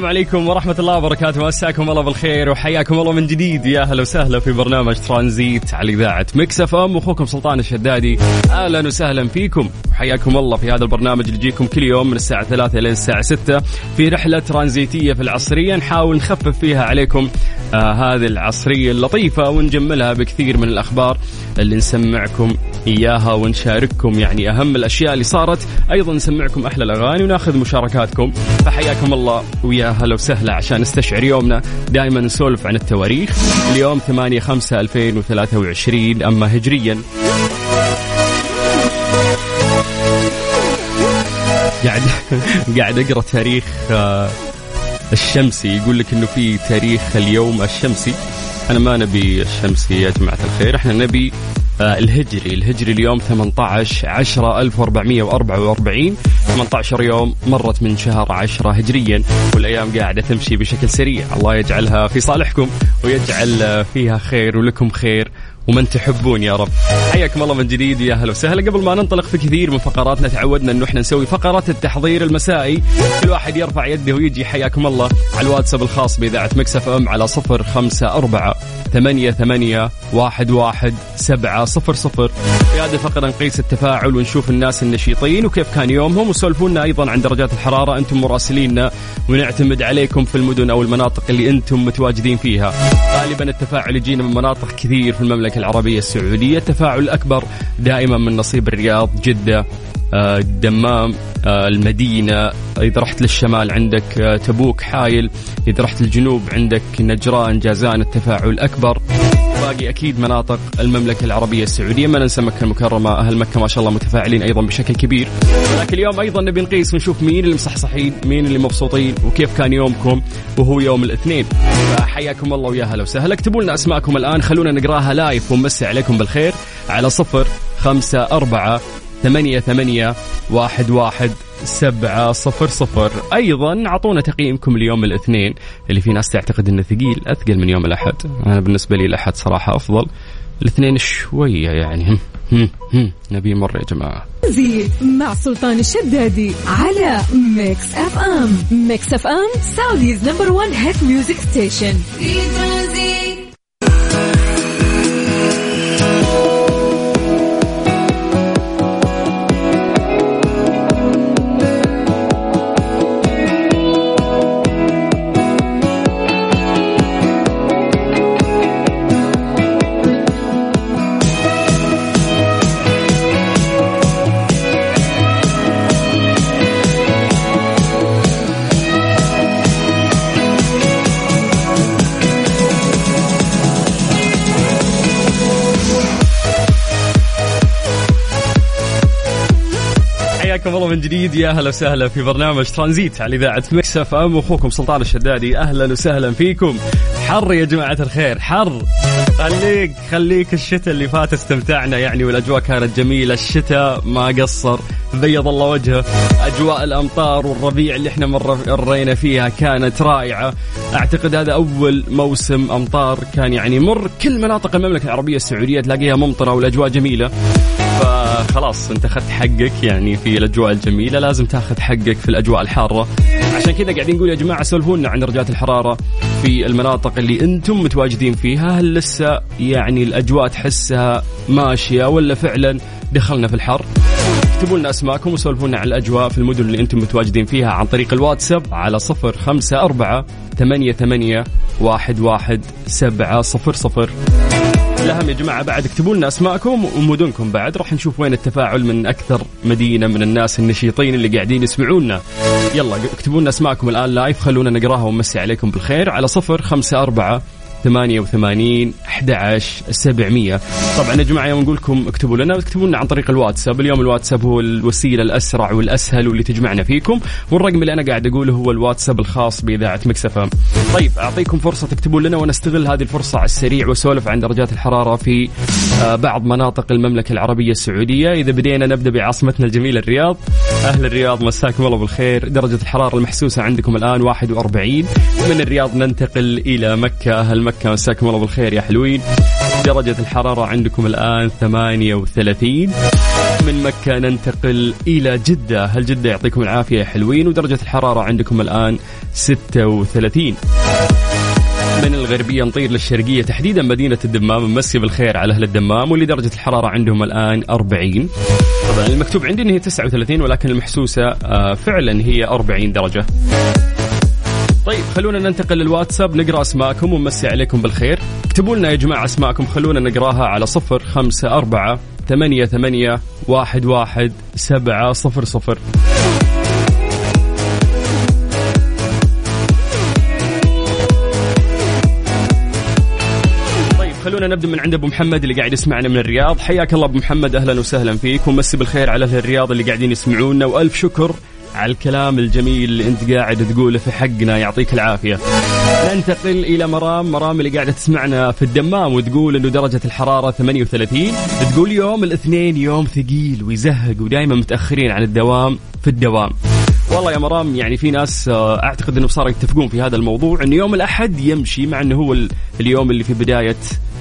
السلام عليكم ورحمة الله وبركاته. مساكم الله بالخير وحياكم الله من جديد. يا أهلا وسهلا في برنامج ترانزيت على إذاعة مكس أف أم. أخوكم سلطان الشدادي. أهلا وسهلا فيكم وحياكم الله في هذا البرنامج اللي يجيكم كل يوم من الساعة 3 إلى الساعة 6 في رحلة ترانزيتية في العصرية. نحاول نخفف فيها عليكم آه هذه العصرية اللطيفة ونجملها بكثير من الأخبار اللي نسمعكم إياها ونشارككم يعني أهم الأشياء اللي صارت. أيضا نسمعكم أحلى الأغاني وناخذ مشاركاتكم. فحياكم الله ويا هلا وسهلا عشان نستشعر يومنا دائما نسولف عن التواريخ. اليوم 8 5 2023 أما هجريا. قاعد قاعد أقرأ تاريخ آه، الشمسي. يقول لك إنه في تاريخ اليوم الشمسي. إحنا ما نبي الشمسي يا جماعة الخير إحنا نبي الهجري. الهجري اليوم 18 10 1444 18 يوم مرت من شهر 10 هجريا والأيام قاعدة تمشي بشكل سريع. الله يجعلها في صالحكم ويجعل آه، فيها خير ولكم خير. ومن تحبون يا رب. حياكم الله من جديد يا أهلا وسهلا. قبل ما ننطلق في كثير من فقراتنا تعودنا إنه إحنا نسوي فقرات التحضير المسائي. كل واحد يرفع يده ويجي حياكم الله. على الواتساب الخاص بإذاعة مكسف إم على صفر خمسة أربعة ثمانية ثمانية واحد واحد سبعة صفر صفر. في هذه الفقرة نقيس التفاعل ونشوف الناس النشيطين وكيف كان يومهم وسولفونا أيضا عن درجات الحرارة. أنتم مراسليننا ونعتمد عليكم في المدن أو المناطق اللي أنتم متواجدين فيها. غالبا التفاعل يجينا من مناطق كثير في المملكة العربية السعودية. التفاعل الأكبر دائما من نصيب الرياض جدة. الدمام آه، المدينة إذا رحت للشمال عندك آه، تبوك حايل إذا رحت للجنوب عندك نجران جازان التفاعل أكبر باقي أكيد مناطق المملكة العربية السعودية ما ننسى مكة المكرمة أهل مكة ما شاء الله متفاعلين أيضا بشكل كبير. لكن اليوم أيضا نبي نقيس ونشوف مين اللي مصحصحين مين اللي مبسوطين وكيف كان يومكم وهو يوم الاثنين. فحياكم الله ويا هلا وسهلا. اكتبوا لنا أسماءكم الآن خلونا نقراها لايف ونمسي عليكم بالخير على صفر خمسة أربعة ثمانية ثمانية واحد واحد سبعة صفر صفر. أيضا أعطونا تقييمكم ليوم الاثنين. اللي في ناس تعتقد أنه ثقيل أثقل من يوم الأحد. أنا بالنسبة لي الأحد صراحة أفضل. الاثنين شوية يعني. هم هم هم. نبي مرة يا جماعة. زيد مع سلطان الشدادي على Mix FM Mix FM Saudi's number one hit music station في ترانزيت من جديد. يا أهلا وسهلا في برنامج ترانزيت على إذاعة Mix FM. واخوكم سلطان الشدادي. أهلا وسهلا فيكم. حر يا جماعة الخير. حر. خليك خليك الشتاء اللي فات استمتعنا يعني والأجواء كانت جميلة. الشتاء ما قصر. بيض الله وجهه. أجواء الأمطار والربيع اللي إحنا مر مرينا فيها كانت رائعة. أعتقد هذا أول موسم أمطار كان يعني مر كل مناطق المملكة العربية السعودية تلاقيها ممطرة والأجواء جميلة. فخلاص انت أخذت حقك يعني في الأجواء الجميلة لازم تأخذ حقك في الأجواء الحارة. عشان كذا قاعدين نقول يا جماعة سولفونا عن درجات الحرارة في المناطق اللي أنتم متواجدين فيها. هل لسه يعني الأجواء تحسها ماشية ولا فعلا دخلنا في الحر؟ اكتبوا لنا أسماءكم وسولفونا عن الأجواء في المدن اللي أنتم متواجدين فيها عن طريق الواتساب على صفر خمسة أربعة ثمانية ثمانية واحد واحد سبعة صفر صفر. الأهم يا جماعة بعد. اكتبوا لنا أسماءكم ومدنكم بعد. راح نشوف وين التفاعل من أكثر مدينة من الناس النشيطين اللي قاعدين يسمعونا. يلا اكتبوا لنا أسماءكم الآن لايف خلونا نقراها ونمسي عليكم بالخير. على صفر خمسة أربعة 88 11 700 طبعا يا جماعة يوم نقول لكم اكتبوا لنا اكتبوا لنا عن طريق الواتساب. اليوم الواتساب هو الوسيلة الأسرع والأسهل واللي تجمعنا فيكم. والرقم اللي أنا قاعد أقوله هو الواتساب الخاص بإذاعة مكسفه طيب أعطيكم فرصة تكتبوا لنا ونستغل هذه الفرصة على السريع وسولف عن درجات الحرارة في آه، بعض مناطق المملكة العربية السعودية. إذا بدينا نبدأ بعاصمتنا الجميلة الرياض. أهل الرياض مساكم الله بالخير. درجة الحرارة المحسوسة عندكم الآن 41 من الرياض ننتقل إلى مكة. أهل مكة. مساكم الله بالخير يا حلوين. درجة الحرارة عندكم الآن 38 من مكة ننتقل إلى جدة. هل جدة يعطيكم العافية يا حلوين؟ ودرجة الحرارة عندكم الآن 36 من الغربية نطير للشرقية. تحديدا مدينة الدمام. نمسي بالخير على أهل الدمام. واللي درجة الحرارة عندهم الآن 40 طبعا المكتوب عندي أن هي 39 ولكن المحسوسة آه، فعلا هي 40 درجة. طيب خلونا ننتقل للواتساب نقرأ أسماءكم ونمسي عليكم بالخير. اكتبوا لنا يا جماعة أسماءكم خلونا نقراها على صفر خمسة أربعة ثمانية ثمانية واحد واحد سبعة صفر صفر. طيب خلونا نبدأ من عند أبو محمد اللي قاعد يسمعنا من الرياض. حياك الله أبو محمد أهلا وسهلا فيك ومسي بالخير على أهل الرياض اللي قاعدين يسمعونا وألف شكر على الكلام الجميل اللي انت قاعد تقوله في حقنا يعطيك العافية. ننتقل إلى مرام، مرام اللي قاعدة تسمعنا في الدمام وتقول إنه درجة الحرارة 38 تقول يوم الاثنين يوم ثقيل ويزهق ودائما متأخرين عن الدوام في الدوام. والله يا مرام يعني في ناس آه، أعتقد إنه صاروا يتفقون في هذا الموضوع انه يوم الأحد يمشي مع إنه هو ال- اليوم اللي في بداية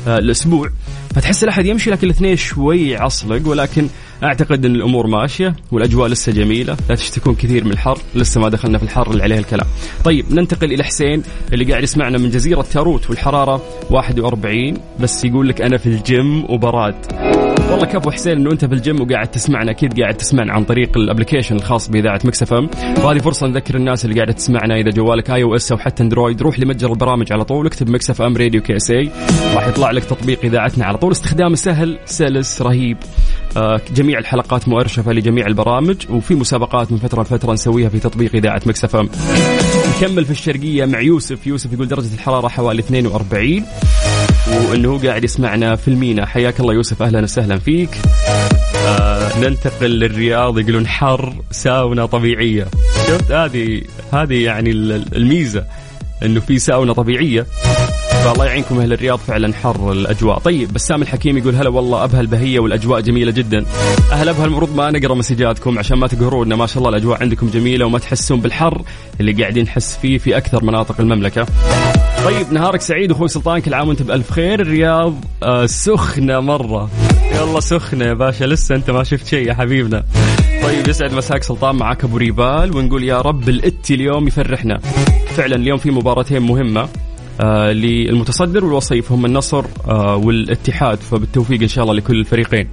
الأسبوع. فتحس الأحد يمشي لكن الاثنين شوي عصلق ولكن أعتقد إن الأمور ماشية والأجواء لسه جميلة لا تشتكون كثير من الحر لسه ما دخلنا في الحر اللي عليه الكلام. طيب ننتقل إلى حسين اللي قاعد يسمعنا من جزيرة تاروت والحرارة 41 بس يقول لك أنا في الجيم وبراد. والله كفو حسين إنه أنت في الجيم وقاعد تسمعنا أكيد قاعد تسمعنا عن طريق ال application الخاص بإذاعة Mix FM. وهذه فرصة نذكر الناس اللي قاعدة تسمعنا إذا جوالك iOS أو حتى Android. روح لمتجر البرامج على طول اكتب Mix FM Radio KSA. راح يطلع لك تطبيق إذاعتنا على طول. استخدامه سهل سلس رهيب. آه، جميع الحلقات مؤرشفة لجميع البرامج وفي مسابقات من فترة لفترة نسويها في تطبيق إذاعة Mix FM. نكمل في الشرقية مع يوسف. يوسف يقول درجة الحرارة حوالي 42 وإنه هو قاعد يسمعنا في المينا. حياك الله يوسف أهلا وسهلا فيك. آه ننتقل للرياض يقولون حر ساونا طبيعية. شفت؟ هذه هذه يعني ال- الميزة إنه في ساونا طبيعية. فالله يعينكم أهل الرياض فعلا حر الأجواء. طيب بسام الحكيم يقول هلا والله ابها البهية والأجواء جميلة جدا. أهل ابها المفروض ما نقرأ مسجاتكم عشان ما تقهرونا ما شاء الله الأجواء عندكم جميلة وما تحسون بالحر اللي قاعدين نحس فيه في أكثر مناطق المملكة. طيب نهارك سعيد أخوي سلطان كل عام وأنت بألف خير. الرياض آه سخنة مرة. يلا سخنة يا باشا لسه أنت ما شفت شيء يا حبيبنا. طيب يسعد مساك سلطان معاك أبو ريبال ونقول يا رب الاتي اليوم يفرحنا. فعلا اليوم في مباراتين مهمة آه للمتصدر والوصيف هم النصر آه والاتحاد. فبالتوفيق إن شاء الله لكل الفريقين.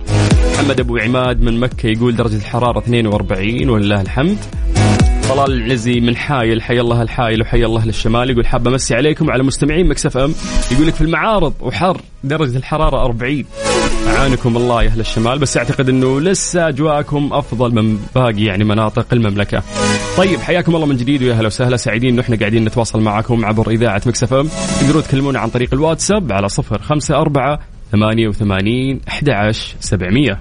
محمد أبو عماد من مكة يقول درجة الحرارة 42 ولله الحمد. طلال العزي من حايل حي الله الحايل وحي الله أهل الشمال يقول حاب أمسي عليكم وعلى مستمعين مكسف أم. يقول لك في المعارض وحر درجة الحرارة 40 أعانكم الله يا أهل الشمال بس أعتقد إنه لسه أجواءكم أفضل من باقي يعني مناطق المملكة. طيب حياكم الله من جديد ويا أهلا وسهلا. سعيدين إنه إحنا قاعدين نتواصل معكم عبر إذاعة Mix FM. تقدرون تكلمونا عن طريق الواتساب على 054 88 11 700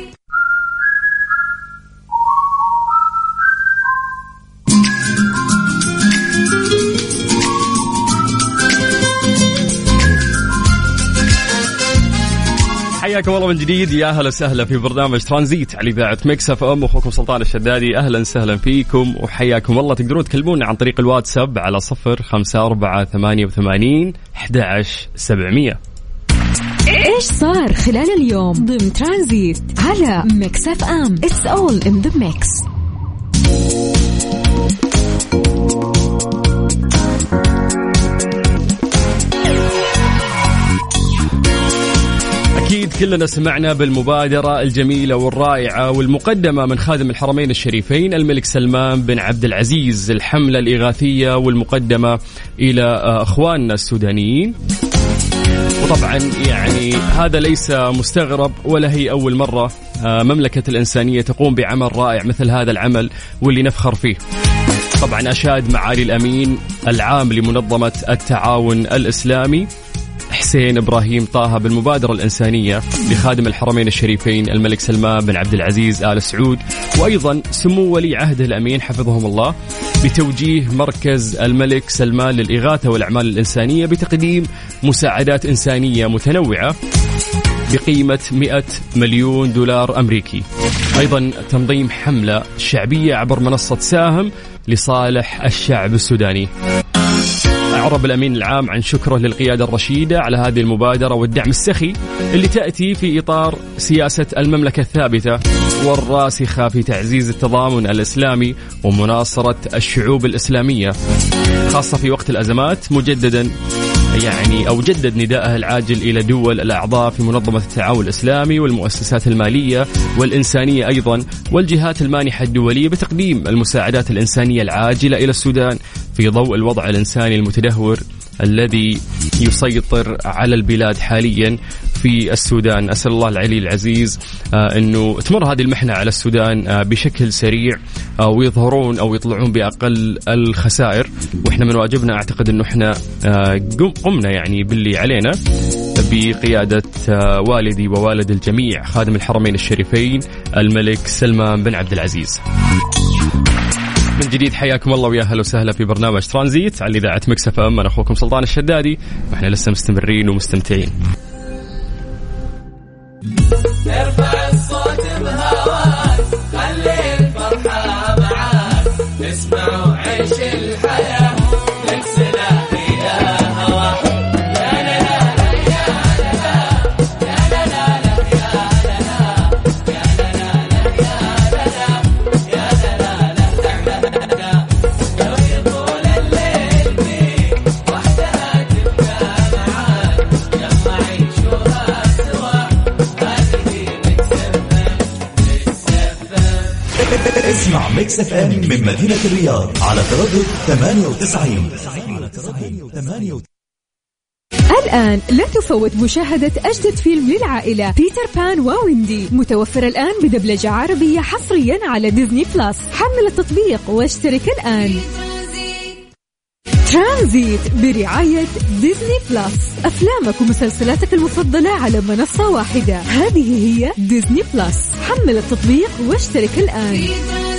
حياكم الله من جديد. يا أهلا وسهلا في برنامج ترانزيت على إذاعة Mix FM. أخوكم سلطان الشدادي أهلا وسهلا فيكم وحياكم الله. تقدرون تكلمونا عن طريق الواتساب على صفر خمسة أربعة ثمانية وثمانين أحد سبعمية. إيش صار خلال اليوم ضمن ترانزيت على Mix FM؟ It's all in the mix كلنا سمعنا بالمبادرة الجميلة والرائعة والمقدمة من خادم الحرمين الشريفين الملك سلمان بن عبد العزيز الحملة الإغاثية والمقدمة إلى آه، أخواننا السودانيين. وطبعا يعني هذا ليس مستغرب ولا هي أول مرة آه، مملكة الإنسانية تقوم بعمل رائع مثل هذا العمل واللي نفخر فيه. طبعا أشاد معالي الأمين العام لمنظمة التعاون الإسلامي حسين إبراهيم طه بالمبادرة الإنسانية لخادم الحرمين الشريفين الملك سلمان بن عبد العزيز آل سعود وأيضا سمو ولي عهده الأمين حفظهم الله بتوجيه مركز الملك سلمان للإغاثة والأعمال الإنسانية بتقديم مساعدات إنسانية متنوعة بقيمة 100 مليون دولار أمريكي. أيضا تنظيم حملة شعبية عبر منصة ساهم لصالح الشعب السوداني. أعرب الأمين العام عن شكره للقيادة الرشيدة على هذه المبادرة والدعم السخي اللي تأتي في إطار سياسة المملكة الثابتة والراسخة في تعزيز التضامن الإسلامي ومناصرة الشعوب الإسلامية خاصة في وقت الأزمات مجددا يعني أو جدد نداءه العاجل إلى دول الأعضاء في منظمة التعاون الإسلامي والمؤسسات المالية والإنسانية أيضا والجهات المانحة الدولية بتقديم المساعدات الإنسانية العاجلة إلى السودان في ضوء الوضع الإنساني المتدهور الذي يسيطر على البلاد حاليا. في السودان. أسأل الله العلي العزيز آه، أنه تمر هذه المحنة على السودان آه، بشكل سريع آه، ويظهرون أو يطلعون بأقل الخسائر. وإحنا من واجبنا أعتقد أنه إحنا قم- قمنا يعني باللي علينا بقيادة والدي ووالد الجميع خادم الحرمين الشريفين الملك سلمان بن عبد العزيز. من جديد حياكم الله ويا أهلا وسهلا في برنامج ترانزيت على إذاعة مكسف أم. أنا أخوكم سلطان الشدادي وإحنا لسه مستمرين ومستمتعين. ارفع Mix FM من مدينة الرياض على تردد 98 على تردد 98 الآن لا تفوت مشاهدة أجدد فيلم للعائلة بيتر بان وويندي متوفر الآن بدبلجة عربية حصريا على Disney Plus. حمل التطبيق واشترك الآن. ترانزيت ترانزيت برعاية Disney Plus. أفلامك ومسلسلاتك المفضلة على منصة واحدة. هذه هي Disney Plus. حمل التطبيق واشترك الآن. في ترانزيت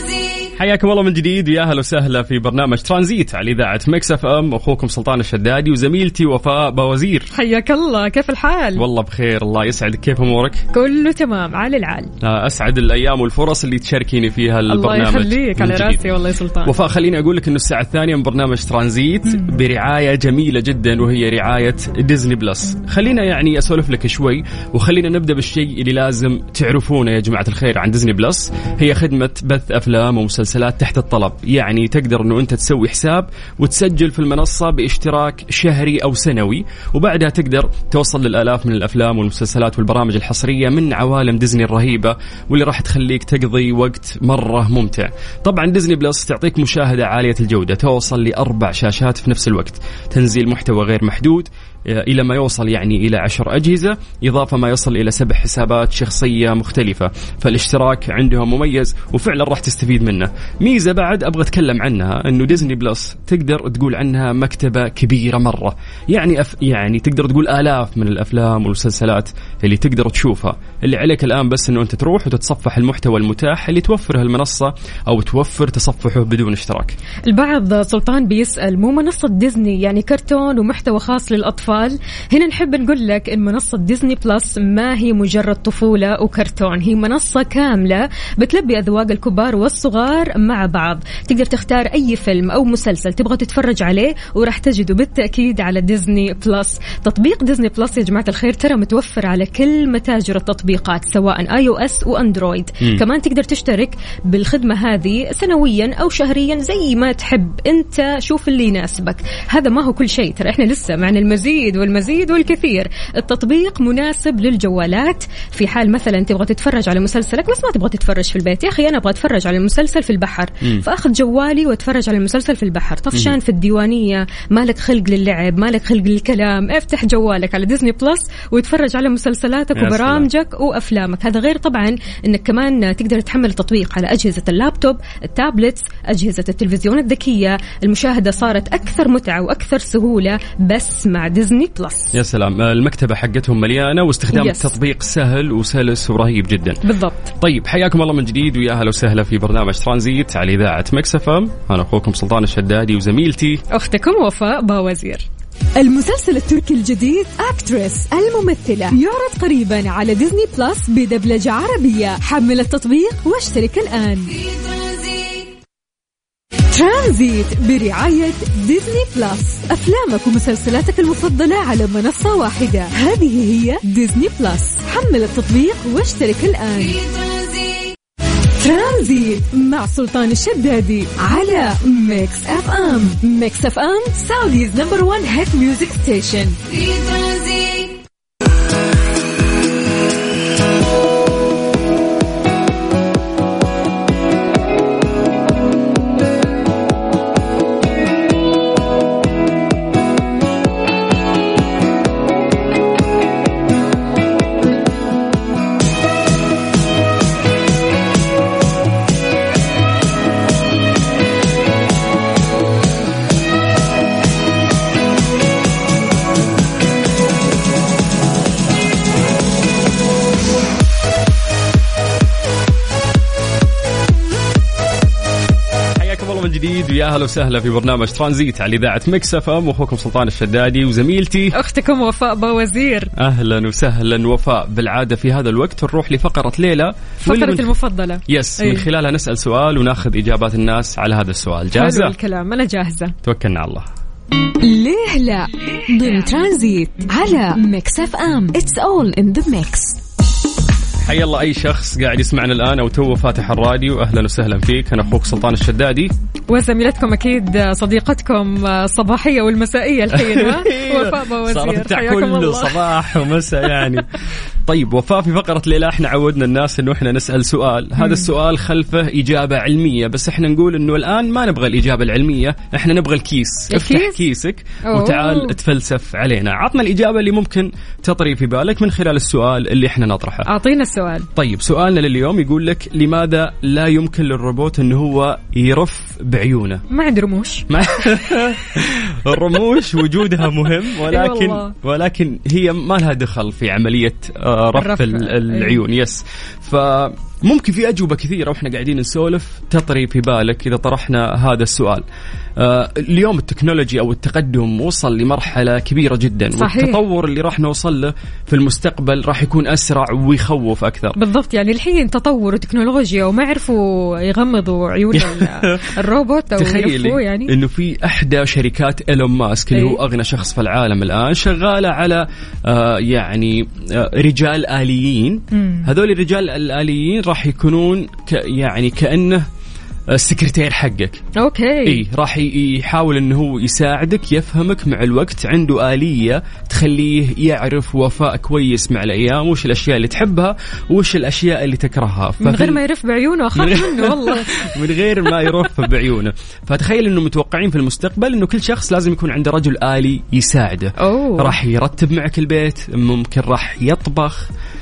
حياكم الله من جديد. ويا أهلا وسهلا في برنامج ترانزيت على إذاعة Mix FM. أخوكم سلطان الشدادي وزميلتي وفاء باوزير. حياك الله. كيف الحال؟ والله بخير. الله يسعدك كيف أمورك؟ كله تمام. على العال. أسعد الأيام والفرص اللي تشاركيني فيها البرنامج الله يخليك. على. راسي والله يا سلطان. وفاء خليني أقول لك إنه الساعة الثانية من برنامج ترانزيت برعاية جميلة جدا وهي رعاية Disney Plus خلينا يعني أسولف لك شوي وخلينا نبدأ بالشيء اللي لازم تعرفونه يا جماعة الخير عن Disney Plus هي خدمة بث أفلام ومسلسلات تحت الطلب. يعني تقدر إنه أنت تسوي حساب وتسجل في المنصة باشتراك شهري أو سنوي وبعدها تقدر توصل للآلاف من الأفلام والمسلسلات والبرامج الحصرية من عوالم ديزني الرهيبة واللي راح تخليك تقضي وقت مرة ممتع. طبعا Disney Plus تعطيك مشاهدة عالية الجودة توصل لأربع شاشات في نفس الوقت. تنزيل محتوى غير محدود إلى ما يوصل يعني إلى عشر أجهزة إضافة ما يصل إلى سبع حسابات شخصية مختلفة. فالاشتراك عندهم مميز وفعلا راح تستفيد منه. ميزة بعد أبغى أتكلم عنها إنه Disney Plus تقدر تقول عنها مكتبة كبيرة مرة. يعني أف يعني تقدر تقول آلاف من الأفلام والمسلسلات اللي تقدر تشوفها. اللي عليك الآن بس إنه أنت تروح وتتصفح المحتوى المتاح اللي توفره المنصه أو توفر تصفحه بدون اشتراك. البعض سلطان بيسأل مو منصة ديزني يعني كرتون ومحتوى خاص للأطفال هنا نحب نقول لك إن منصة Disney Plus ما هي مجرد طفولة وكرتون. هي منصة كاملة بتلبي أذواق الكبار والصغار مع بعض. تقدر تختار أي فيلم أو مسلسل تبغى تتفرج عليه وراح تجده بالتأكيد على Disney Plus. تطبيق Disney Plus يا جماعة الخير ترى متوفر على كل متاجر التطبيقات سواء iOS و Android. مم. كمان تقدر تشترك بالخدمة هذه سنويا أو شهريا زي ما تحب. أنت شوف اللي يناسبك. هذا ما هو كل شيء. ترى إحنا لسه معنا المزيد. والمزيد والكثير. التطبيق مناسب للجوالات. في حال مثلا تبغى تتفرج على مسلسلك بس ما تبغى تتفرج في البيت. يا أخي أنا أبغى أتفرج على المسلسل في البحر. مم. فأخذ جوالي وأتفرج على المسلسل في البحر. طفشان في الديوانية. مالك خلق للعب مالك خلق للكلام. افتح جوالك على Disney Plus وتفرج على مسلسلاتك. وبرامجك وأفلامك. هذا غير طبعا إنك كمان تقدر تحمل التطبيق على أجهزة اللابتوب ال tablets أجهزة التلفزيون الذكية. المشاهدة صارت أكثر متعة وأكثر سهولة بس مع Disney Plus. يا سلام. المكتبة حقتهم مليانة واستخدام easy. التطبيق سهل وسلس ورهيب جدا. بالضبط. طيب حياكم الله من جديد ويا أهلا وسهلا في برنامج ترانزيت على إذاعة Mix FM أنا أخوكم سلطان الشدادي وزميلتي. أختكم وفاء باوزير. المسلسل التركي الجديد Actress الممثلة. يعرض قريبا على Disney Plus بدبلجة عربية. حمل التطبيق واشترك الآن. ترانزيت. برعاية Disney Plus. أفلامك ومسلسلاتك المفضلة على منصة واحدة. هذه هي Disney Plus. حمل التطبيق واشترك الآن. ترانزيت مع سلطان الشدادي على Mix FM. Mix FM Saudi's number 1 hit music station. حياكم ويا أهلا وسهلا في برنامج ترانزيت على إذاعة Mix FM واخوكم سلطان الشدادي وزميلتي. أختكم وفاء باوزير أهلا وسهلا وفاء. بالعادة في هذا الوقت نروح لفقرة ليه لا واللي فقرة من- المفضلة. yes إي. من خلالها نسأل سؤال ونأخذ إجابات الناس على هذا السؤال. حلو جاهزة؟ الكلام أنا جاهزة. توكلنا على الله. ليه لا؟ ضمن ترانزيت على Mix FM. It's all in the mix حيا الله أي شخص قاعد يسمعنا الآن أو تو فاتح الراديو. أهلا وسهلا فيك. أنا أخوك سلطان الشدادي. وزميلتكم أكيد صديقتكم الصباحية والمسائية الحين وفاء باوزير صارت بتاع حياكم كل الله. صباح ومساء يعني. طيب وفاء في فقرة ليه لا إحنا عودنا الناس إنه إحنا نسأل سؤال. هذا السؤال خلفه إجابة علمية بس إحنا نقول إنه الآن ما نبغى الإجابة العلمية إحنا نبغى الكيس. الكيس؟ افتح كيسك أوه. وتعال تفلسف علينا. عطنا الإجابة اللي ممكن تطري في بالك من خلال السؤال اللي إحنا نطرحه. أعطينا السؤال. طيب سؤالنا لليوم يقول لك لماذا لا يمكن للروبوت إنه هو يرف بعيونه؟ ما عندي رموش. الرموش وجودها مهم ولكن. ولكن هي ما لها دخل في عملية آه، رف. العيون يس فممكن في أجوبة كثيرة وإحنا قاعدين نسولف تطري في بالك إذا طرحنا هذا السؤال آه، اليوم التكنولوجي أو التقدم وصل لمرحلة كبيرة جدا صحيح. والتطور اللي راح نوصل له في المستقبل راح يكون أسرع ويخوف أكثر بالضبط يعني الحين تطور وتكنولوجيا وما عرفوا يغمضوا عيون ال- الروبوت أو تخيلي يعني إنه في أحدى شركات إيلون ماسك اللي إيه. هو أغنى شخص في العالم الآن شغالة على آه يعني آه رجال آليين. هذول الرجال الآليين راح يكونون ك يعني كأنه السكرتير حقك. أوكي. إي راح يحاول إنه هو يساعدك يفهمك مع الوقت عنده آلية تخليه يعرف وفاء كويس مع الأيام وش الأشياء اللي تحبها وش الأشياء اللي تكرهها. من غير ما يرف بعيونه أخاف منه والله. من غير ما يرف بعيونه. فتخيل إنه متوقعين في المستقبل إنه كل شخص لازم يكون عنده رجل آلي يساعده. أوه. راح يرتب معك البيت ممكن راح يطبخ آه،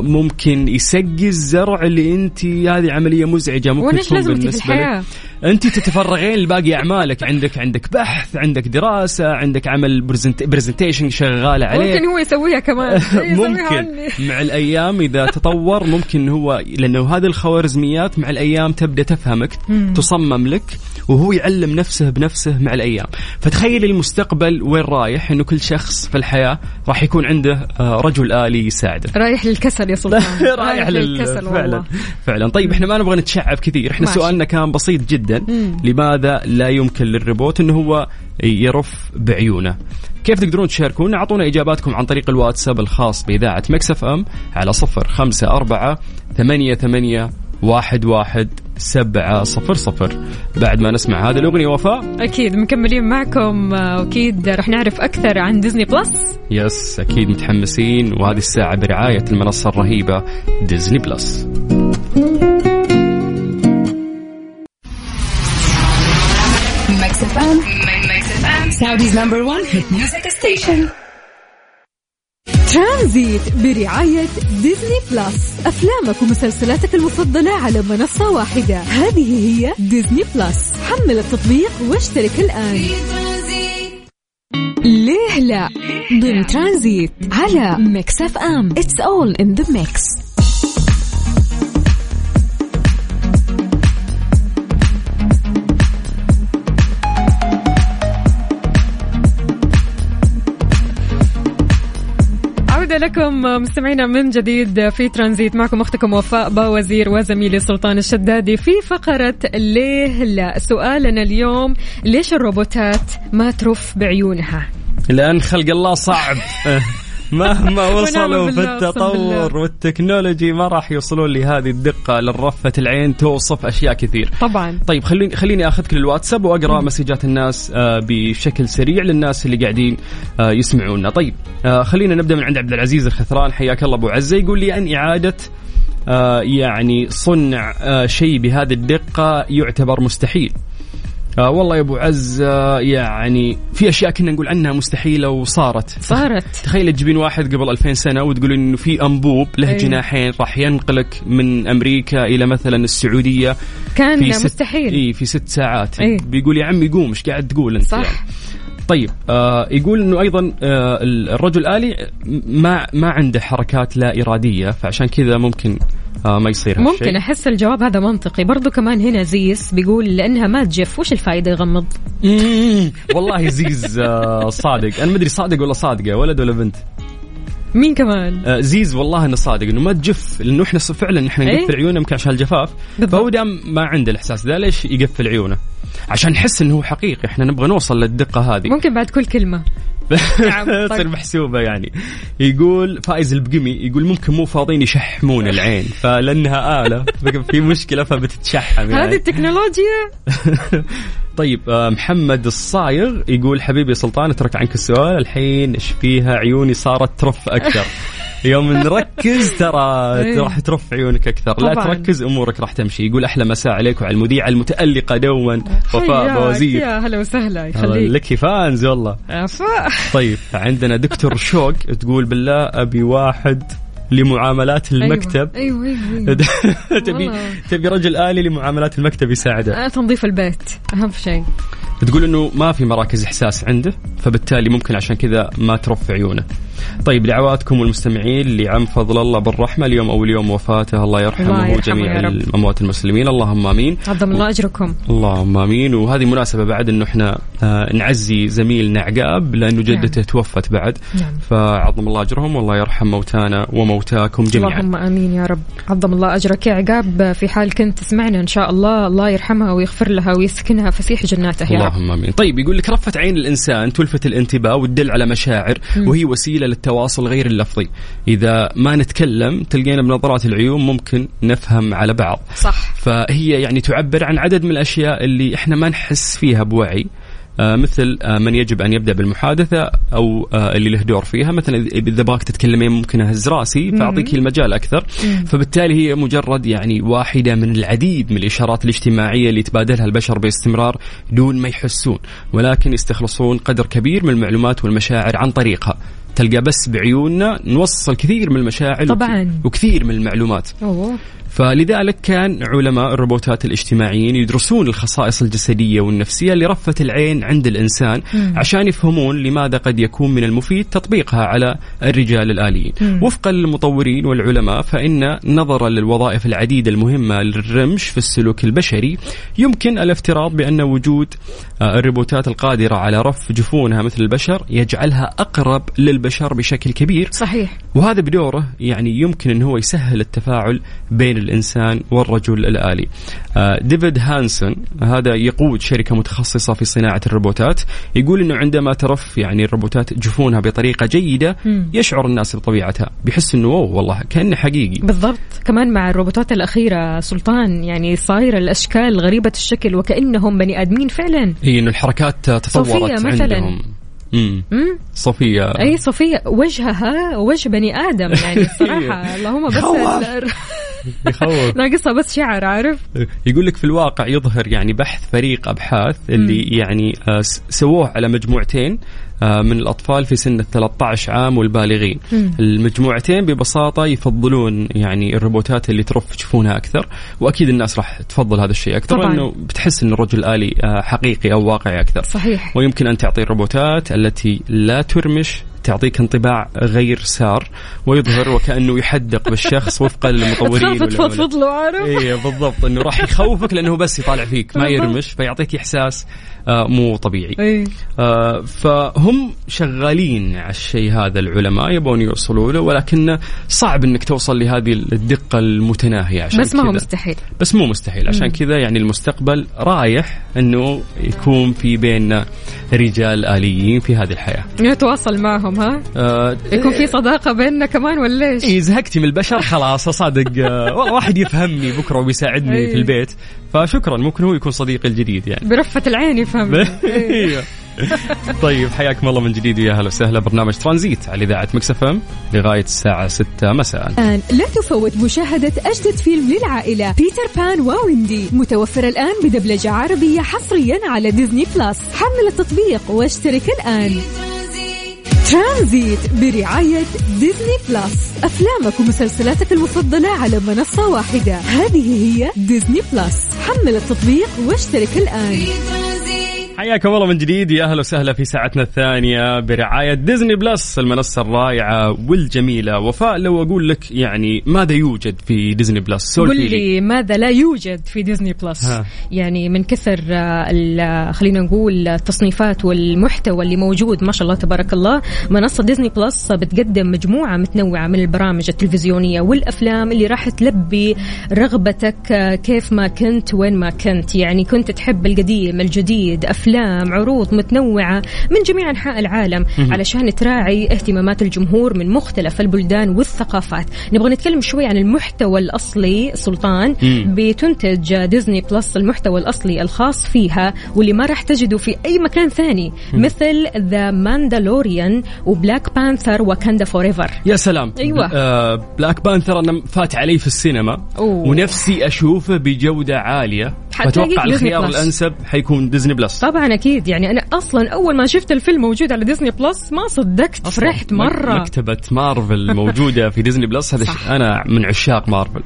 ممكن يسقي الزرع اللي انت هذه عملية مزعجة ممكن تكون بالنسبة؟ لك. انت تتفرغين لباقي أعمالك. عندك عندك بحث عندك دراسة عندك عمل برزنتيشن شغاله عليه. ممكن هو يسويها كمان. ممكن. مع الأيام إذا تطور ممكن هو لأنه هذه الخوارزميات مع الأيام تبدأ تفهمك تصمم لك وهو يعلم نفسه بنفسه مع الأيام. فتخيل المستقبل وين رايح إنه كل شخص في الحياة راح يكون عنده آه، رجل آلي يساعده. رايح للكسل يا سلطان. رايح لل للكسل فعلا. فعلا. طيب إحنا ما نبغى نتشعب كثير. إحنا ماشي. سؤالنا كان بسيط جدا. لماذا لا يمكن للروبوت إنه هو يرف بعيونه؟ كيف تقدرون تشاركونا؟ أعطونا إجاباتكم عن طريق الواتساب الخاص بإذاعة Mix FM على صفر خمسة أربعة ثمانية ثمانية واحد واحد سبعة صفر صفر. بعد ما نسمع هذه الأغنية وفاء. أكيد مكملين معكم آه، واكيد رح نعرف أكثر عن Disney Plus yes أكيد متحمسين وهذه الساعة برعاية المنصة الرهيبة Disney Plus. Saudi's number one hit music station. ترانزيت برعاية Disney Plus. أفلامك ومسلسلاتك المفضلة على منصة واحدة. هذه هي Disney Plus. حمل التطبيق واشترك الآن. ليه لا؟ ضمن ترانزيت على Mix FM. It's all in the mix. عودة لكم مستمعينا من جديد في ترانزيت؟ معكم أختكم وفاء باوزير وزميلي سلطان الشدادي في فقرة ليه لا؟ سؤالنا اليوم ليش الروبوتات ما ترف بعيونها؟ لأن خلق الله صعب. مهما وصلوا في التطور. والتكنولوجي ما راح يوصلون لهذه الدقة للرفة العين توصف أشياء كثير. طبعا. طيب خليني خليني أخذك للواتساب وأقرأ مسجات الناس آه، بشكل سريع للناس اللي قاعدين آه، يسمعونا. طيب آه، خلينا نبدأ من عند عبد العزيز الخثران حياك الله أبو عزة. يقول لي ان إعادة يعني صنع شيء بهذه الدقة يعتبر مستحيل. آه والله يا أبو عز آه يعني في أشياء كنا نقول عنها مستحيلة وصارت صارت تخيل تجيبين واحد قبل 2000 سنة وتقول إنه في أنبوب له أي. جناحين راح ينقلك من أمريكا إلى مثلا السعودية كان في ست مستحيل اي في ست ساعات إيه. بيقول يا عمي قوم إيش قاعد تقول أنت صح. يعني. طيب آه يقول إنه أيضا آه الرجل الالي ما ما عنده حركات لا إرادية فعشان كذا ممكن آه ما يصير هالشيء. ممكن أحس الجواب هذا منطقي برضو كمان هنا زيس بيقول لأنها ما تجف وش الفائدة يغمض مم. والله زيز آه صادق أنا ما أدري صادق ولا صادقة ولد ولا بنت مين كمان آه زيز والله إنه صادق إنه ما تجف لأنه إحنا فعلا إحنا إيه؟ نقفل عيوننا يمكن عشان الجفاف. فهو دام ما عنده الإحساس ذا ليش يقفل عيونه؟ عشان نحس إنه هو حقيقي. إحنا نبغى نوصل للدقة هذه. ممكن بعد كل كلمة. نعم، طيب. تصير محسوبة يعني. يقول فايز البقمي يقول ممكن مو فاضيين يشحمون العين. فلأنها آلة في مشكلة فبتتشحم هذه يعني. التكنولوجيا. طيب آه، محمد الصايغ يقول حبيبي سلطان أترك عنك السؤال. الحين إيش فيها؟ عيوني صارت ترف أكثر. يوم نركز ترى إيه. راح ترف عيونك أكثر. لا طبعاً. تركز أمورك راح تمشي. يقول أحلى مساء عليك وعلى المذيعة المتألقة دوما. وفاء بوزير يا هلا وسهلا يخليك. لك فانز والله. طيب عندنا دكتور شوق تقول بالله أبي واحد لمعاملات المكتب. أيوه أيوه, أيوة. تبي. تبي رجل آلي لمعاملات المكتب يساعده. آه، تنظيف البيت أهم شيء. تقول إنه ما في مراكز إحساس عنده فبالتالي ممكن عشان كذا ما ترف عيونه. طيب دعواتكم والمستمعين لعم فضل الله بالرحمة اليوم اول يوم وفاته الله يرحمه, الله يرحمه جميع. الأموات المسلمين. اللهم آمين. عظم الله أجركم. اللهم آمين. وهذه مناسبة بعد إنه إحنا آه، نعزي زميلنا عقاب لأنه جدته نعم. توفت بعد. نعم. فعظم الله أجرهم والله يرحم موتانا وموتاكم جميعا. اللهم آمين يا رب. عظم الله أجرك يا عقاب. في حال كنت تسمعنا إن شاء الله الله يرحمها ويغفر لها ويسكنها فسيح جناته يا رب. اللهم آمين. طيب يقول لك رفة عين الإنسان تلفت الانتباه وتدل على مشاعر وهي وسيلة للتواصل غير اللفظي. إذا ما نتكلم تلقينا بنظرات العيون ممكن نفهم على بعض. صح. فهي يعني تعبر عن عدد من الأشياء اللي إحنا ما نحس فيها بوعي. آه، مثل آه، من يجب أن يبدأ بالمحادثة أو آه، اللي له دور فيها. مثلا اذا باك تتكلمين ممكن أهز رأسي فأعطيك المجال أكثر. فبالتالي هي مجرد يعني واحدة من العديد من الإشارات الاجتماعية اللي يتبادلها البشر باستمرار دون ما يحسون. ولكن يستخلصون قدر كبير من المعلومات والمشاعر عن طريقها. تلقى بس بعيوننا نوصل كثير من المشاعر طبعاً. وكثير من المعلومات أوه. فلذلك كان علماء الروبوتات الاجتماعيين يدرسون الخصائص الجسدية والنفسية لرفة العين عند الإنسان عشان يفهمون لماذا قد يكون من المفيد تطبيقها على الرجال الآليين. وفقا للمطورين والعلماء فإن نظرا للوظائف العديدة المهمة للرمش في السلوك البشري يمكن الافتراض بأن وجود آه، الروبوتات القادرة على رف جفونها مثل البشر يجعلها أقرب للبشر بشكل كبير. صحيح. وهذا بدوره يعني يمكن أن هو يسهل التفاعل بين الإنسان والرجل الآلي. آه، ديفيد هانسون هذا يقود شركة متخصصة في صناعة الروبوتات يقول أنه عندما ترف يعني الروبوتات جفونها بطريقة جيدة يشعر الناس بطبيعتها بيحس أنه أوه والله كأنه حقيقي. بالضبط. كمان مع الروبوتات الأخيرة سلطان يعني صايرة الأشكال غريبة الشكل وكأنهم بني آدمين فعلا. هي أنه الحركات تطورت صوفيا مثلاً. عندهم. مم. مم. صوفيا إي صفية وجهها وجه بني آدم يعني الصراحة. اللهم بس يخوف. ناقصها بس شعر عارف؟ يقول لك في الواقع يظهر يعني بحث فريق أبحاث اللي يعني آه، سووه على مجموعتين آه، من الأطفال في سن ال 13 عام والبالغين. المجموعتين ببساطة يفضلون يعني الروبوتات اللي ترف جفونها أكثر وأكيد الناس راح تفضل هذا الشيء أكثر طبعاً. لأنه بتحس إن الرجل الالي آه، حقيقي أو واقعي أكثر. صحيح. ويمكن أن تعطي الروبوتات التي لا ترمش تعطيك انطباع غير سار ويظهر وكأنه يحدق بالشخص وفقا للمطورين. تفضفض له عارف إيه بالضبط إنه راح يخوفك لأنه بس يطالع فيك ما. يرمش فيعطيك إحساس مو طبيعي. اي آه، فهم شغالين على الشيء هذا العلماء يبون يوصلوا له ولكن صعب إنك توصل لهذه الدقة المتناهية. عشان بس ما هو. مستحيل. بس مو مستحيل. عشان كذا يعني المستقبل رايح إنه يكون في بيننا رجال آليين في هذه الحياة. نتواصل معهم ها؟ آه، يكون في صداقة بيننا كمان ولا إيش؟ إيه زهقتي من البشر خلاص أصادق. آه، والله واحد يفهمني بكرة وبيساعدني أي. في البيت. فشكرا ممكن هو يكون صديقي الجديد يعني. برفة العين يفهم. أيوه. طيب حياكم الله من جديد ويا أهلا وسهلا. برنامج ترانزيت على إذاعة Mix FM لغاية الساعة 6 مساء. الآن لا تفوت مشاهدة أجدد فيلم للعائلة بيتر بان وويندي. متوفر الآن بدبلجة عربية حصريا على Disney Plus. حمل التطبيق واشترك الآن. ترانزيت برعاية Disney Plus. أفلامك ومسلسلاتك المفضلة على منصة واحدة. هذه هي Disney Plus. حمل التطبيق واشترك الآن. حياكم الله من جديد. يا أهلا وسهلا في ساعتنا الثانية برعاية Disney Plus المنصة الرائعة والجميلة. وفاء لو أقول لك يعني ماذا يوجد في Disney Plus؟ قل لي. ماذا لا يوجد في Disney Plus. ها. يعني من كثر آه، ال- خلينا نقول التصنيفات والمحتوى اللي موجود ما شاء الله تبارك الله. منصة Disney Plus بتقدم مجموعة متنوعة من البرامج التلفزيونية والأفلام اللي راح تلبي رغبتك آه، كيف ما كنت وين ما كنت. يعني كنت تحب القديم الجديد أفلام عروض متنوعة من جميع أنحاء العالم علشان تراعي اهتمامات الجمهور من مختلف البلدان والثقافات نبغى نتكلم شوي عن المحتوى الأصلي سلطان. بتنتج Disney Plus المحتوى الأصلي الخاص فيها واللي ما راح تجده في أي مكان ثاني مثل The Mandalorian و Black Panther Wakanda Forever يا سلام أيوة. آه Black Panther أنا فات علي في السينما أوه. ونفسي أشوفه بجودة عالية ديزني الخيار Plus. الأنسب حيكون Disney Plus طبعا أكيد. يعني أنا أصلا أول ما شفت الفيلم موجود على Disney Plus ما صدقت فرحت مرة. مكتبة مارفل موجودة في Disney Plus هذا أنا من عشاق مارفل.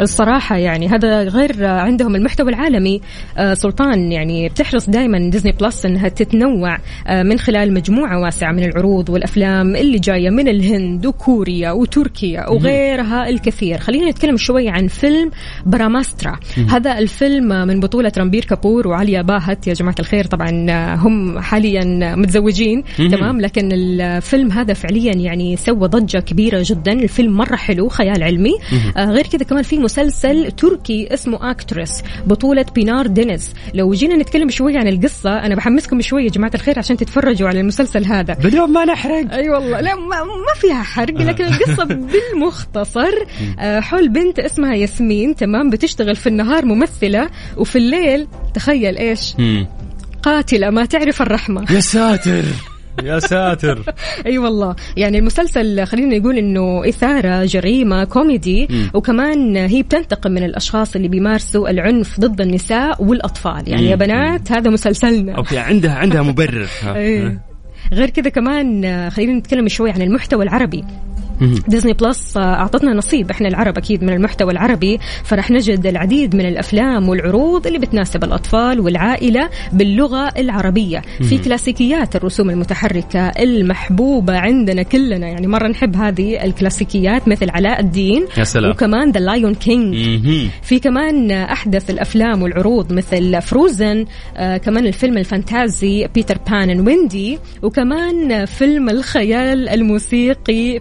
الصراحة يعني هذا غير عندهم المحتوى العالمي. آه، سلطان يعني بتحرص دائما Disney Plus إنها تتنوع آه، من خلال مجموعة واسعة من العروض والأفلام اللي جاية من الهند وكوريا وتركيا وغيرها الكثير. خلينا نتكلم شوي عن فيلم براهماسترا. هذا الفيلم من بطولة رامبير كابور وعليا بهات. يا جماعة الخير طبعا هم حاليا متزوجين تمام؟ لكن الفيلم هذا فعليا يعني سوى ضجة كبيرة جدا. الفيلم مرة حلو خيال علمي. آه، غير كذا كمان في مسلسل تركي اسمه Actress بطولة بينار دينيز لو جينا نتكلم شوي عن القصة أنا بحمسكم شوي يا جماعة الخير عشان تتفرجوا على المسلسل هذا. بدون ما نحرق. أي والله. لا ما, ما فيها حرق لكن القصة بالمختصر. آه، حول بنت اسمها ياسمين تمام بتشتغل في النهار ممثلة وفي الليل تخيل إيش؟ مم. قاتلة ما تعرف الرحمة. يا ساتر. يا ساتر أي والله يعني المسلسل خلينا نقول إنه إثارة جريمة كوميدي مم. وكمان هي بتنتقم من الأشخاص اللي بيمارسوا العنف ضد النساء والأطفال يعني يا مم. بنات هذا مسلسلنا أوكي عندها عندها مبرر إيه. غير كذا كمان خلينا نتكلم شوي عن المحتوى العربي. ديزني بلس آه، أعطتنا نصيب. إحنا العرب أكيد من المحتوى العربي فرح نجد العديد من الأفلام والعروض اللي بتناسب الأطفال والعائلة باللغة العربية. في كلاسيكيات الرسوم المتحركة المحبوبة عندنا كلنا. يعني مرة نحب هذه الكلاسيكيات مثل علاء الدين يا سلام. وكمان The Lion King. في كمان أحدث الأفلام والعروض مثل Frozen آه كمان الفيلم الفانتازي Peter Pan & Wendy وكمان فيلم الخيال الموسيقي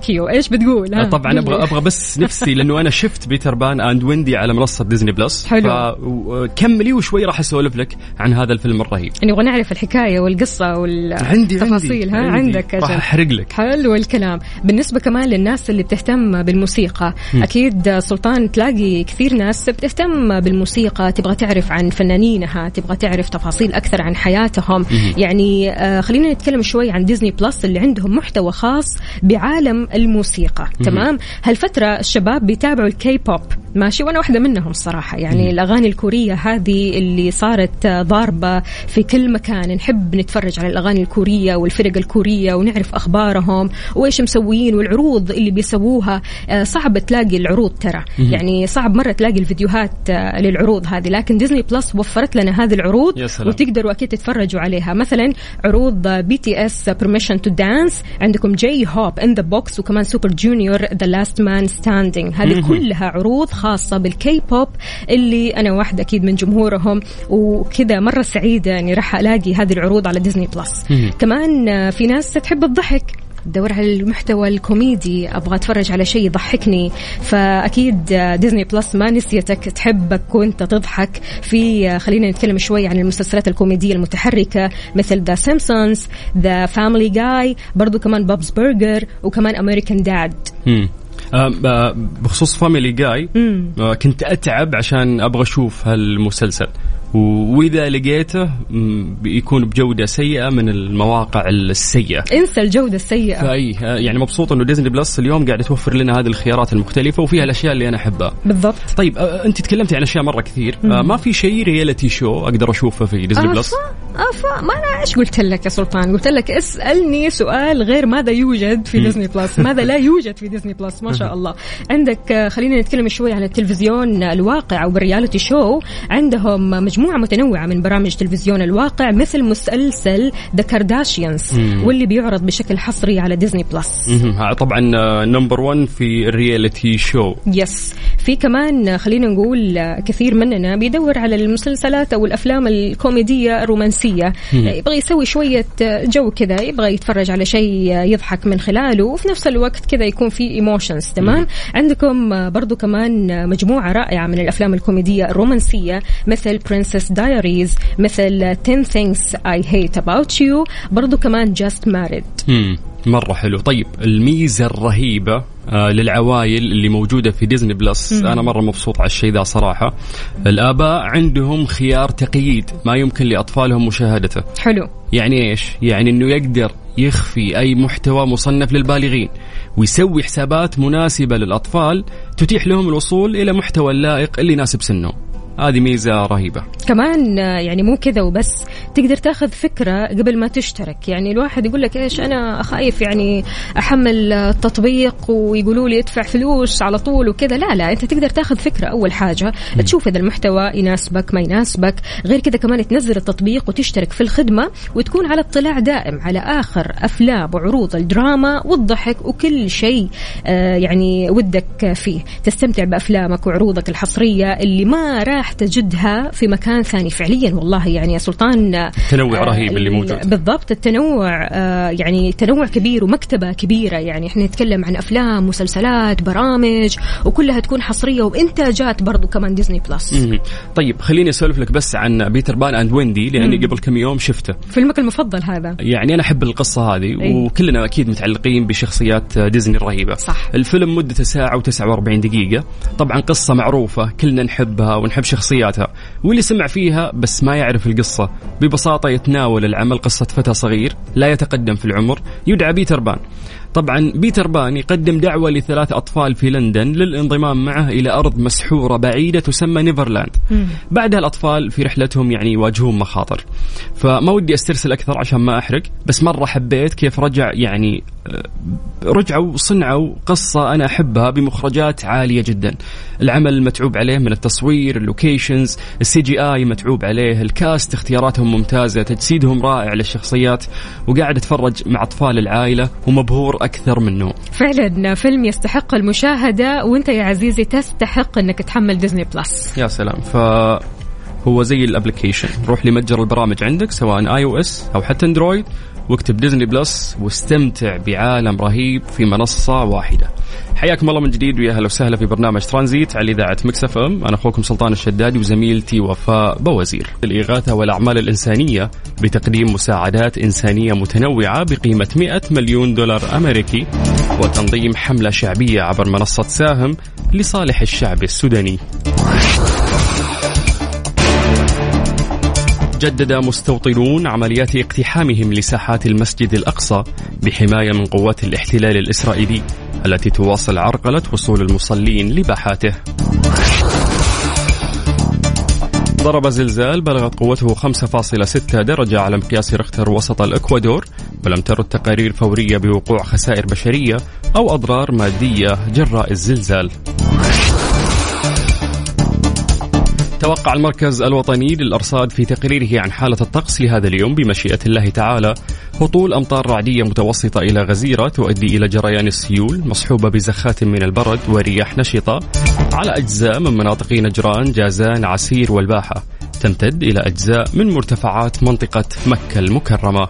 بينوكيو إيش بتقول؟ ها؟ طبعا أبغى أبغى بس نفسي لأنه أنا شفت Peter Pan & Wendy على منصة ديزني بلس حلو. كملي وشوي راح أسولف لك عن هذا الفيلم الرهيب. نبغى نعرف الحكاية والقصة عندي والتفاصيل ها؟ عندي. عندك راح. أحرق لك. حلو الكلام. بالنسبة كمان للناس اللي بتهتم بالموسيقى أكيد سلطان تلاقي كثير ناس بتهتم بالموسيقى تبغى تعرف عن فنانينها تبغى تعرف تفاصيل أكثر عن حياتهم. يعني آه خلينا نتكلم شوي عن ديزني بلس اللي عندهم محتوى خاص بعالم الموسيقى. تمام؟ هالفترة الشباب بيتابعوا الكي بوب ماشي؟ وأنا واحدة منهم صراحة. يعني الأغاني الكورية هذه اللي صارت ضاربة في كل مكان. نحب نتفرج على الأغاني الكورية والفرق الكورية ونعرف أخبارهم وإيش مسويين والعروض اللي بيسووها. آه، صعب تلاقي العروض ترى. يعني صعب مرة تلاقي الفيديوهات آه، للعروض هذه. لكن ديزني بلس وفرت لنا هذه العروض. وتقدروا أكيد تتفرجوا عليها. مثلا عروض BTS Permission to Dance عندكم J-Hope in the Box وكمان Super Junior The Last Man Standing هذه كلها عروض خاصة بالكي بوب اللي أنا واحدة أكيد من جمهورهم. وكذا مرة سعيدة يعني راح ألاقي هذه العروض على ديزني بلس كمان في ناس تحب الضحك. تدور على المحتوى الكوميدي. أبغى أتفرج على شيء يضحكني. فأكيد ديزني بلس ما نسيتك. تحبك وأنت تضحك. في آه، خلينا نتكلم شوي عن المسلسلات الكوميدية المتحركة مثل The Simpsons The Family Guy برضو كمان Bob's Burgers وكمان American Dad. آه، آه، بخصوص Family Guy كنت أتعب عشان أبغى أشوف هالمسلسل. وإذا لقيته بيكون بجودة سيئة من المواقع السيئة. انسى الجودة السيئة. آه، يعني مبسوط إنه ديزني بلس اليوم قاعد توفر لنا هذه الخيارات المختلفة وفيها الأشياء اللي أنا أحبها. بالضبط. طيب أنت تكلمتي عن أشياء مرة كثير. ما في شيء reality show أقدر أشوفه في ديزني بلس أفا أفا ما أنا إيش قلت لك يا سلطان؟ قلت لك اسألني سؤال غير ماذا يوجد في ديزني بلس ماذا لا يوجد في ديزني بلس ما شاء الله. عندك آه، خلينا نتكلم شوي عن التلفزيون الواقع أو بال reality show عندهم مجموعة متنوعة من برامج تلفزيون الواقع مثل مسلسل The Kardashians واللي بيعرض بشكل حصري على ديزني بلس. آه، طبعا number 1 في ال reality show yes في كمان آه، خلينا نقول آه، كثير مننا بيدور على المسلسلات أو الأفلام الكوميدية الرومانسية. آه، يبغى يسوي شوية آه، جو كذا يبغى يتفرج على شيء آه، يضحك من خلاله وفي نفس الوقت كذا يكون في emotions تمام؟ عندكم آه، برضو كمان آه، مجموعة رائعة من الأفلام الكوميدية الرومانسية مثل Princess Diaries مثل 10 things I hate about you برضو كمان just married. مم. مرة حلو. طيب الميزة الرهيبة آه للعوائل اللي موجودة في ديزني بلس أنا مرة مبسوط على الشيء ذا صراحة. الآباء عندهم خيار تقييد ما يمكن لأطفالهم مشاهدته. حلو. يعني إيش؟ يعني أنه يقدر يخفي أي محتوى مصنف للبالغين ويسوي حسابات مناسبة للأطفال تتيح لهم الوصول إلى محتوى اللائق اللي يناسب سنهم. هذه ميزة رهيبة. كمان آه، يعني مو كذا وبس تقدر تاخذ فكرة قبل ما تشترك. يعني الواحد يقول لك إيش أنا خايف يعني أحمل آه، التطبيق ويقولوا لي ادفع فلوس على طول وكذا. لا لا أنت تقدر تاخذ فكرة أول حاجة. تشوف إذا المحتوى يناسبك ما يناسبك. غير كذا كمان تنزل التطبيق وتشترك في الخدمة وتكون على اطلاع دائم على آخر أفلام وعروض الدراما والضحك وكل شيء آه، يعني ودك فيه. تستمتع بأفلامك وعروضك الحصرية اللي ما راح راح تجدها في مكان ثاني فعليا والله يعني يا سلطان التنوع رهيب اللي موجود. بالضبط التنوع آه، يعني تنوع كبير ومكتبة كبيرة يعني إحنا نتكلم عن أفلام مسلسلات برامج وكلها تكون حصرية وإنتاجات برضو كمان ديزني بلس مم. طيب خليني أسولف لك بس عن Peter Pan & Wendy لأني مم. قبل كم يوم شفته فيلمك المفضل هذا يعني أنا أحب القصة هذه أي. وكلنا أكيد متعلقين بشخصيات ديزني الرهيبة صح. الفيلم مدته ساعة و49 دقيقة طبعا قصة معروفة كلنا نحبها ونحب شخصياتها. واللي سمع فيها بس ما يعرف القصة ببساطة يتناول العمل قصة فتى صغير لا يتقدم في العمر يدعى بيتر بان. طبعا بيتر بان يقدم دعوة لثلاث أطفال في لندن للانضمام معه إلى أرض مسحورة بعيدة تسمى نيفرلاند. بعدها الأطفال في رحلتهم يعني يواجهون مخاطر. فما ودي أسترسل أكثر عشان ما أحرق بس مرة حبيت كيف رجع يعني آه، رجعوا صنعوا قصة أنا أحبها بمخرجات عالية جدا. العمل متعوب عليه من التصوير ال locations ال CGI متعوب عليه. ال cast اختياراتهم ممتازة تجسيدهم رائع للشخصيات وقاعد أتفرج مع أطفال العائلة ومبهور أكثر منه. فعلا فيلم يستحق المشاهدة وأنت يا عزيزي تستحق إنك تحمل ديزني بلس. يا سلام. ف هو زي ال application. روح لمتجر البرامج عندك سواء iOS أو حتى Android واكتب ديزني بلس واستمتع بعالم رهيب في منصة واحدة. حياكم الله من جديد ويا أهلا وسهلا في برنامج ترانزيت على إذاعة مكس اف إم. أنا أخوكم سلطان الشدادي وزميلتي وفاء بوزير. الإغاثة والأعمال الإنسانية بتقديم مساعدات إنسانية متنوعة بقيمة 100 مليون دولار أمريكي وتنظيم حملة شعبية عبر منصة ساهم لصالح الشعب السوداني. جدد مستوطنون عمليات اقتحامهم لساحات المسجد الأقصى بحماية من قوات الاحتلال الإسرائيلي التي تواصل عرقلة وصول المصلين لباحاته. ضرب زلزال بلغت قوته 5.6 درجة على مقياس ريختر وسط الإكوادور ولم ترد تقارير فورية بوقوع خسائر بشرية أو أضرار مادية جراء الزلزال. توقع المركز الوطني للأرصاد في تقريره عن حالة الطقس لهذا اليوم بمشيئة الله تعالى. هطول أمطار رعدية متوسطة إلى غزيرة تؤدي إلى جريان السيول مصحوبة بزخات من البرد ورياح نشطة. على أجزاء من مناطق نجران جازان عسير والباحة. تمتد إلى أجزاء من مرتفعات منطقة مكة المكرمة.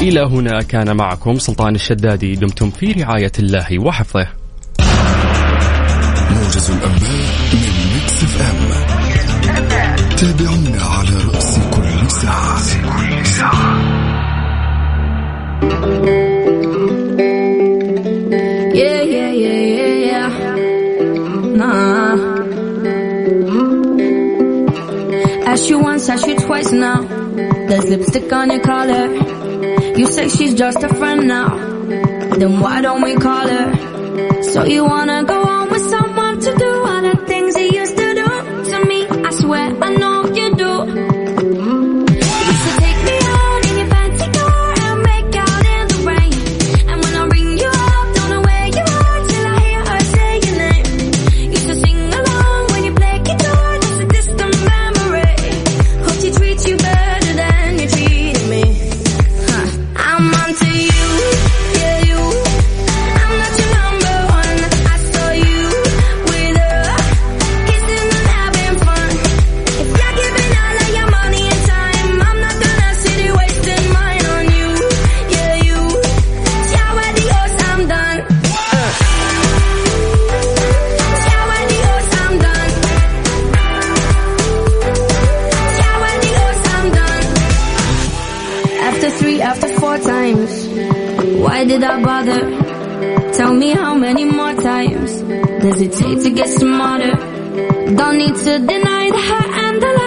إلى هنا كان معكم سلطان الشدادي. دمتم في رعاية الله وحفظه. موجز الأنباء من تابعونا على رأس كل ساعة Yeah, yeah, yeah, yeah, yeah. Nah. Ask you once, ask you twice now. There's lipstick on your collar. You say she's just a friend now. Then why don't we call her? So you wanna go Did I bother? Tell me how many more times does it take to get smarter? Don't need to deny the hurt and the lies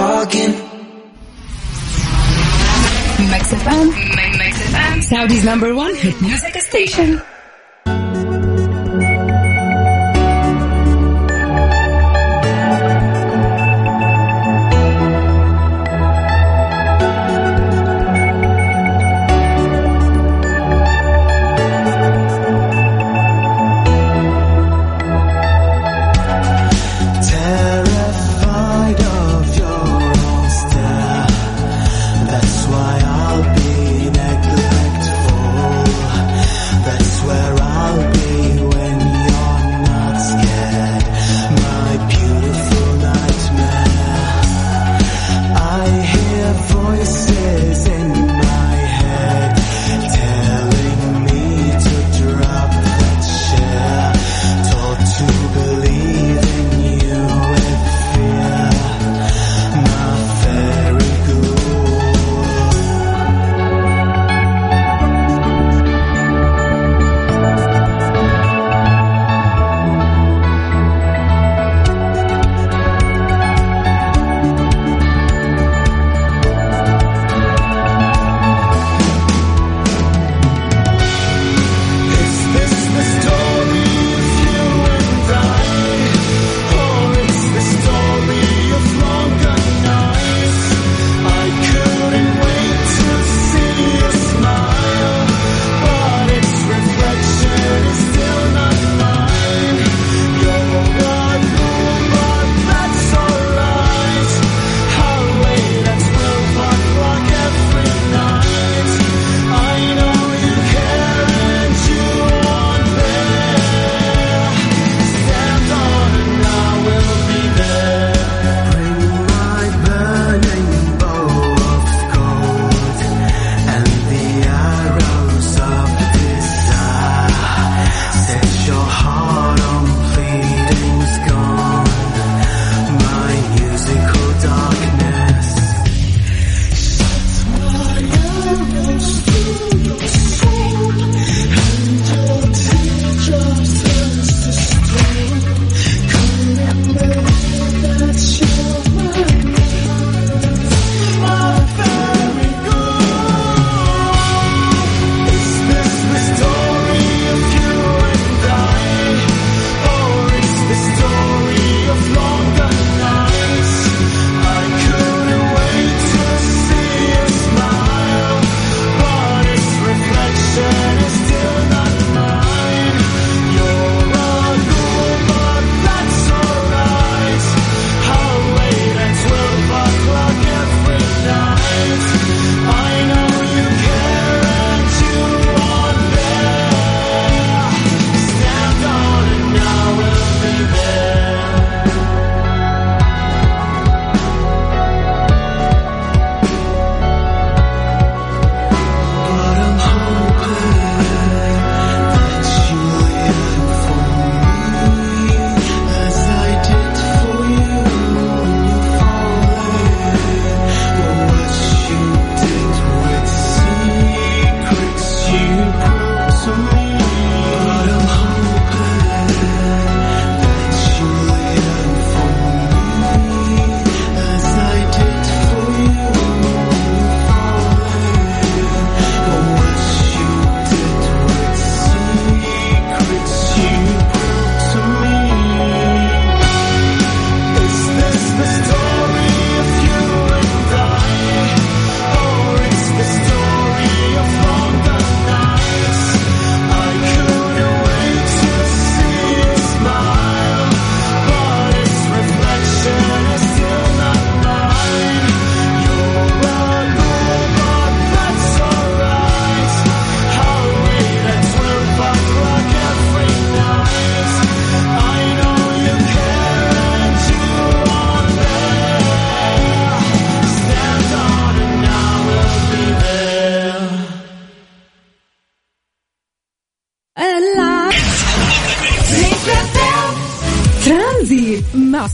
talking. Mix FM. Mix FM. Saudi's number one hit music station.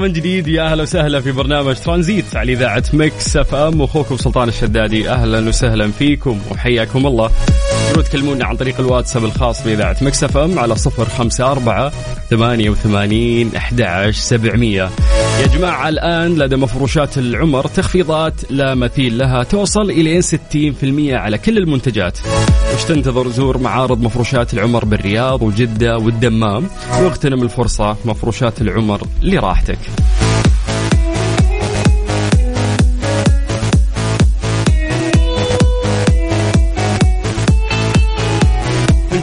من جديد. يا أهلا وسهلا في برنامج ترانزيت على إذاعة مكس أف أم. واخوكم سلطان الشدادي أهلا وسهلا فيكم وحياكم الله. تقدرون تكلمونا عن طريق الواتساب الخاص بإذاعة مكس أف أم على 054 88 11 700 يا جماعة الآن لدى مفروشات العمر تخفيضات لا مثيل لها توصل إلى 60% على كل المنتجات. وش تنتظر زور معارض مفروشات العمر بالرياض وجدة والدمام؟ واغتنم الفرصة مفروشات العمر لراحتك.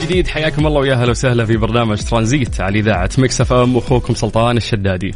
جديد حياكم الله ويا أهلا وسهلا في برنامج ترانزيت على إذاعة Mix FM واخوكم سلطان الشدادي.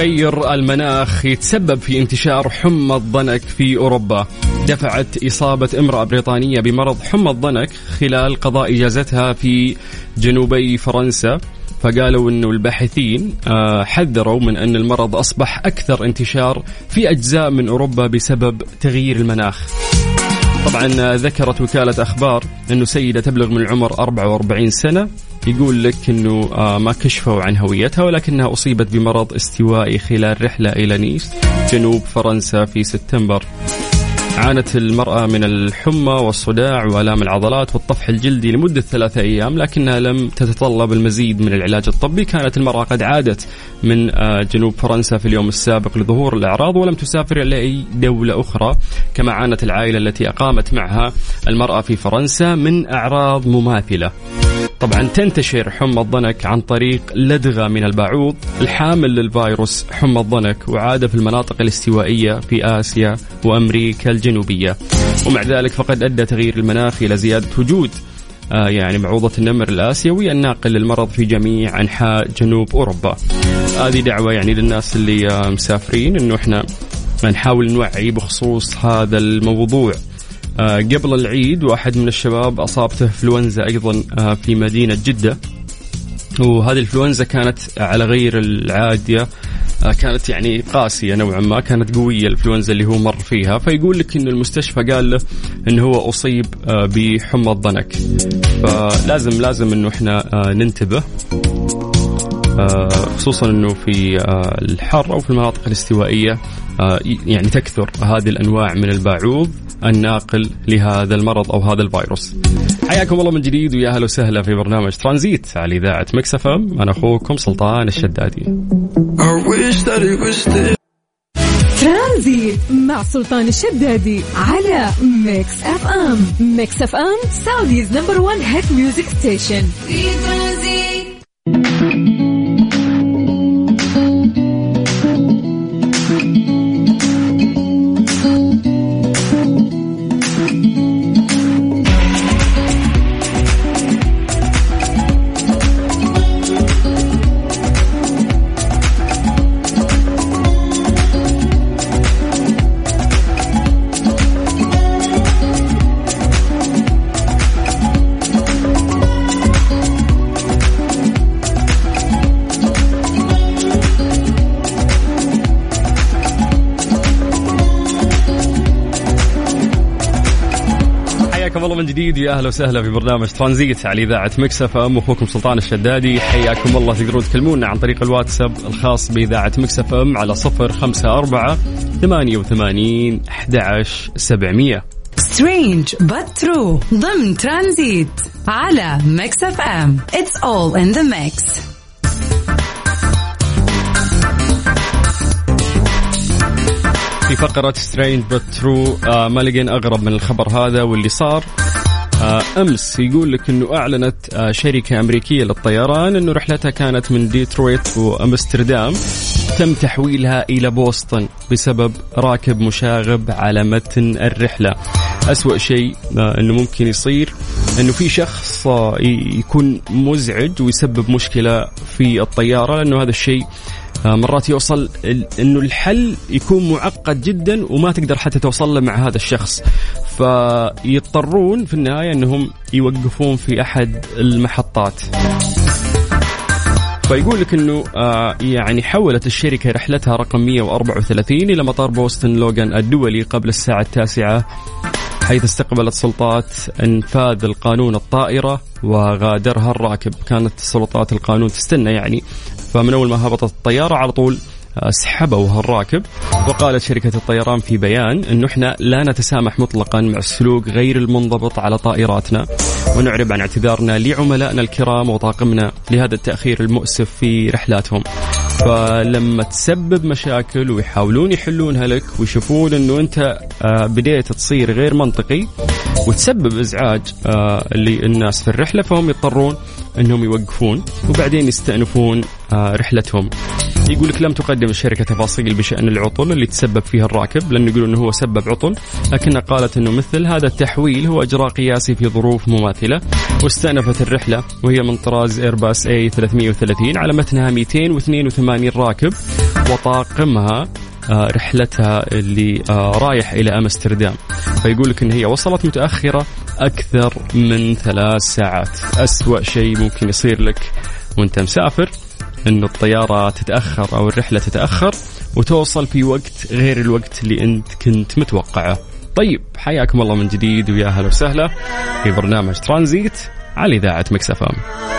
تغير المناخ يتسبب في انتشار حمى الضنك في أوروبا. دفعت إصابة امرأة بريطانية بمرض حمى الضنك خلال قضاء إجازتها في جنوبي فرنسا. فقالوا إنه الباحثين آه، حذروا من أن المرض أصبح أكثر انتشار في أجزاء من أوروبا بسبب تغيير المناخ. طبعا آه، ذكرت وكالة أخبار أنه سيدة تبلغ من العمر 44 سنة يقول لك أنه آه، ما كشفوا عن هويتها ولكنها أصيبت بمرض استوائي خلال رحلة إلى نيس جنوب فرنسا في سبتمبر. عانت المرأة من الحمى والصداع وآلام العضلات والطفح الجلدي لمدة ثلاثة أيام لكنها لم تتطلب المزيد من العلاج الطبي. كانت المرأة قد عادت من آه، جنوب فرنسا في اليوم السابق لظهور الأعراض ولم تسافر إلى أي دولة أخرى كما عانت العائلة التي أقامت معها المرأة في فرنسا من أعراض مماثلة. طبعا تنتشر حمى الضنك عن طريق لدغة من الباعوض الحامل للفيروس حمى الضنك وعادة في المناطق الاستوائية في آسيا وأمريكا الجنوبية. ومع ذلك فقد أدى تغيير المناخ إلى زيادة وجود آه يعني معوضة النمر الآسيوي الناقل للمرض في جميع أنحاء جنوب أوروبا. هذه دعوة يعني للناس اللي آه مسافرين أنه إحنا نحاول نوعي بخصوص هذا الموضوع. قبل العيد واحد من الشباب أصابته إنفلونزا أيضا آه، في مدينة جدة. وهذه الإنفلونزا كانت على غير العاديه آه، كانت يعني قاسية نوعا ما كانت قوية الإنفلونزا اللي هو مر فيها. فيقول لك انه المستشفى قال له انه هو أصيب آه، بحمى الضنك. فلازم لازم إنه إحنا آه، ننتبه آه، خصوصا إنه في آه، الحر أو في المناطق الاستوائية. آه، يعني تكثر هذه الأنواع من الباعوض الناقل لهذا المرض أو هذا الفيروس. حياكم الله من جديد ويا أهلا وسهلا في برنامج ترانزيت على إذاعة Mix FM. أنا أخوكم سلطان الشدادي. I wish that it was still ترانزيت مع سلطان الشدادي على Mix FM. Mix FM Saudi's number 1 hit music station في ترانزيت. أكيد أهلا وسهلا في برنامج ترانزيت على إذاعة Mix FM. أخوكم سلطان الشدادي. حياكم الله تقدرون تكلمونا عن طريق الواتساب الخاص بإذاعة Mix FM على 054 88 11 700 Strange but true ضمن ترانزيت على Mix FM. It's all in the mix في فقرة Strange but true آه، ما لقينا أغرب من الخبر هذا واللي صار. أمس يقول لك إنه أعلنت آه، شركة أمريكية للطيران إنه رحلتها كانت من ديترويت وأمستردام تم تحويلها إلى بوسطن بسبب راكب مشاغب على متن الرحلة. أسوأ شيء آه، إنه ممكن يصير إنه في شخص يكون مزعج ويسبب مشكلة في الطيارة لأنه هذا الشيء مرات يوصل إنه الحل يكون معقد جدا وما تقدر حتى توصل له مع هذا الشخص. فيضطرون في النهاية إنهم يوقفون في أحد المحطات. فيقول لك إنه آه يعني حولت الشركة رحلتها رقم 134 إلى مطار بوسطن لوغان الدولي قبل الساعة التاسعة حيث استقبلت سلطات أنفاذ القانون الطائرة وغادرها الراكب. كانت سلطات القانون تستنى يعني فمن أول ما هبطت الطيارة على طول سحبوا الراكب. وقالت شركة الطيران في بيان أنه إحنا لا نتسامح مطلقا مع السلوك غير المنضبط على طائراتنا. ونعرب عن اعتذارنا لعملائنا الكرام وطاقمنا لهذا التأخير المؤسف في رحلاتهم. فلما تسبب مشاكل ويحاولون يحلونها لك ويشوفون إنه أنت آه، بديت تصير غير منطقي وتسبب إزعاج آه، للناس في الرحلة فهم يضطرون إنهم يوقفون وبعدين يستأنفون آه، رحلتهم. يقول لك لم تقدم الشركة تفاصيل بشأن العطل اللي تسبب فيها الراكب لأنه يقولون إنه هو سبب عطل لكنها قالت إنه مثل هذا التحويل هو إجراء قياسي في ظروف مماثلة. واستأنفت الرحلة وهي من طراز ايرباص اي 330 على متنها 282 راكب وطاقمها رحلتها اللي آه، رايح إلى أمستردام فيقول لك إن هي وصلت متأخرة أكثر من ثلاث ساعات أسوأ شيء ممكن يصير لك وأنت مسافر انه الطيارة تتأخر أو الرحلة تتأخر وتوصل في وقت غير الوقت اللي أنت كنت متوقعه. طيب حياكم الله من جديد ويا أهلا وسهلا في برنامج ترانزيت على إذاعة مكسفام.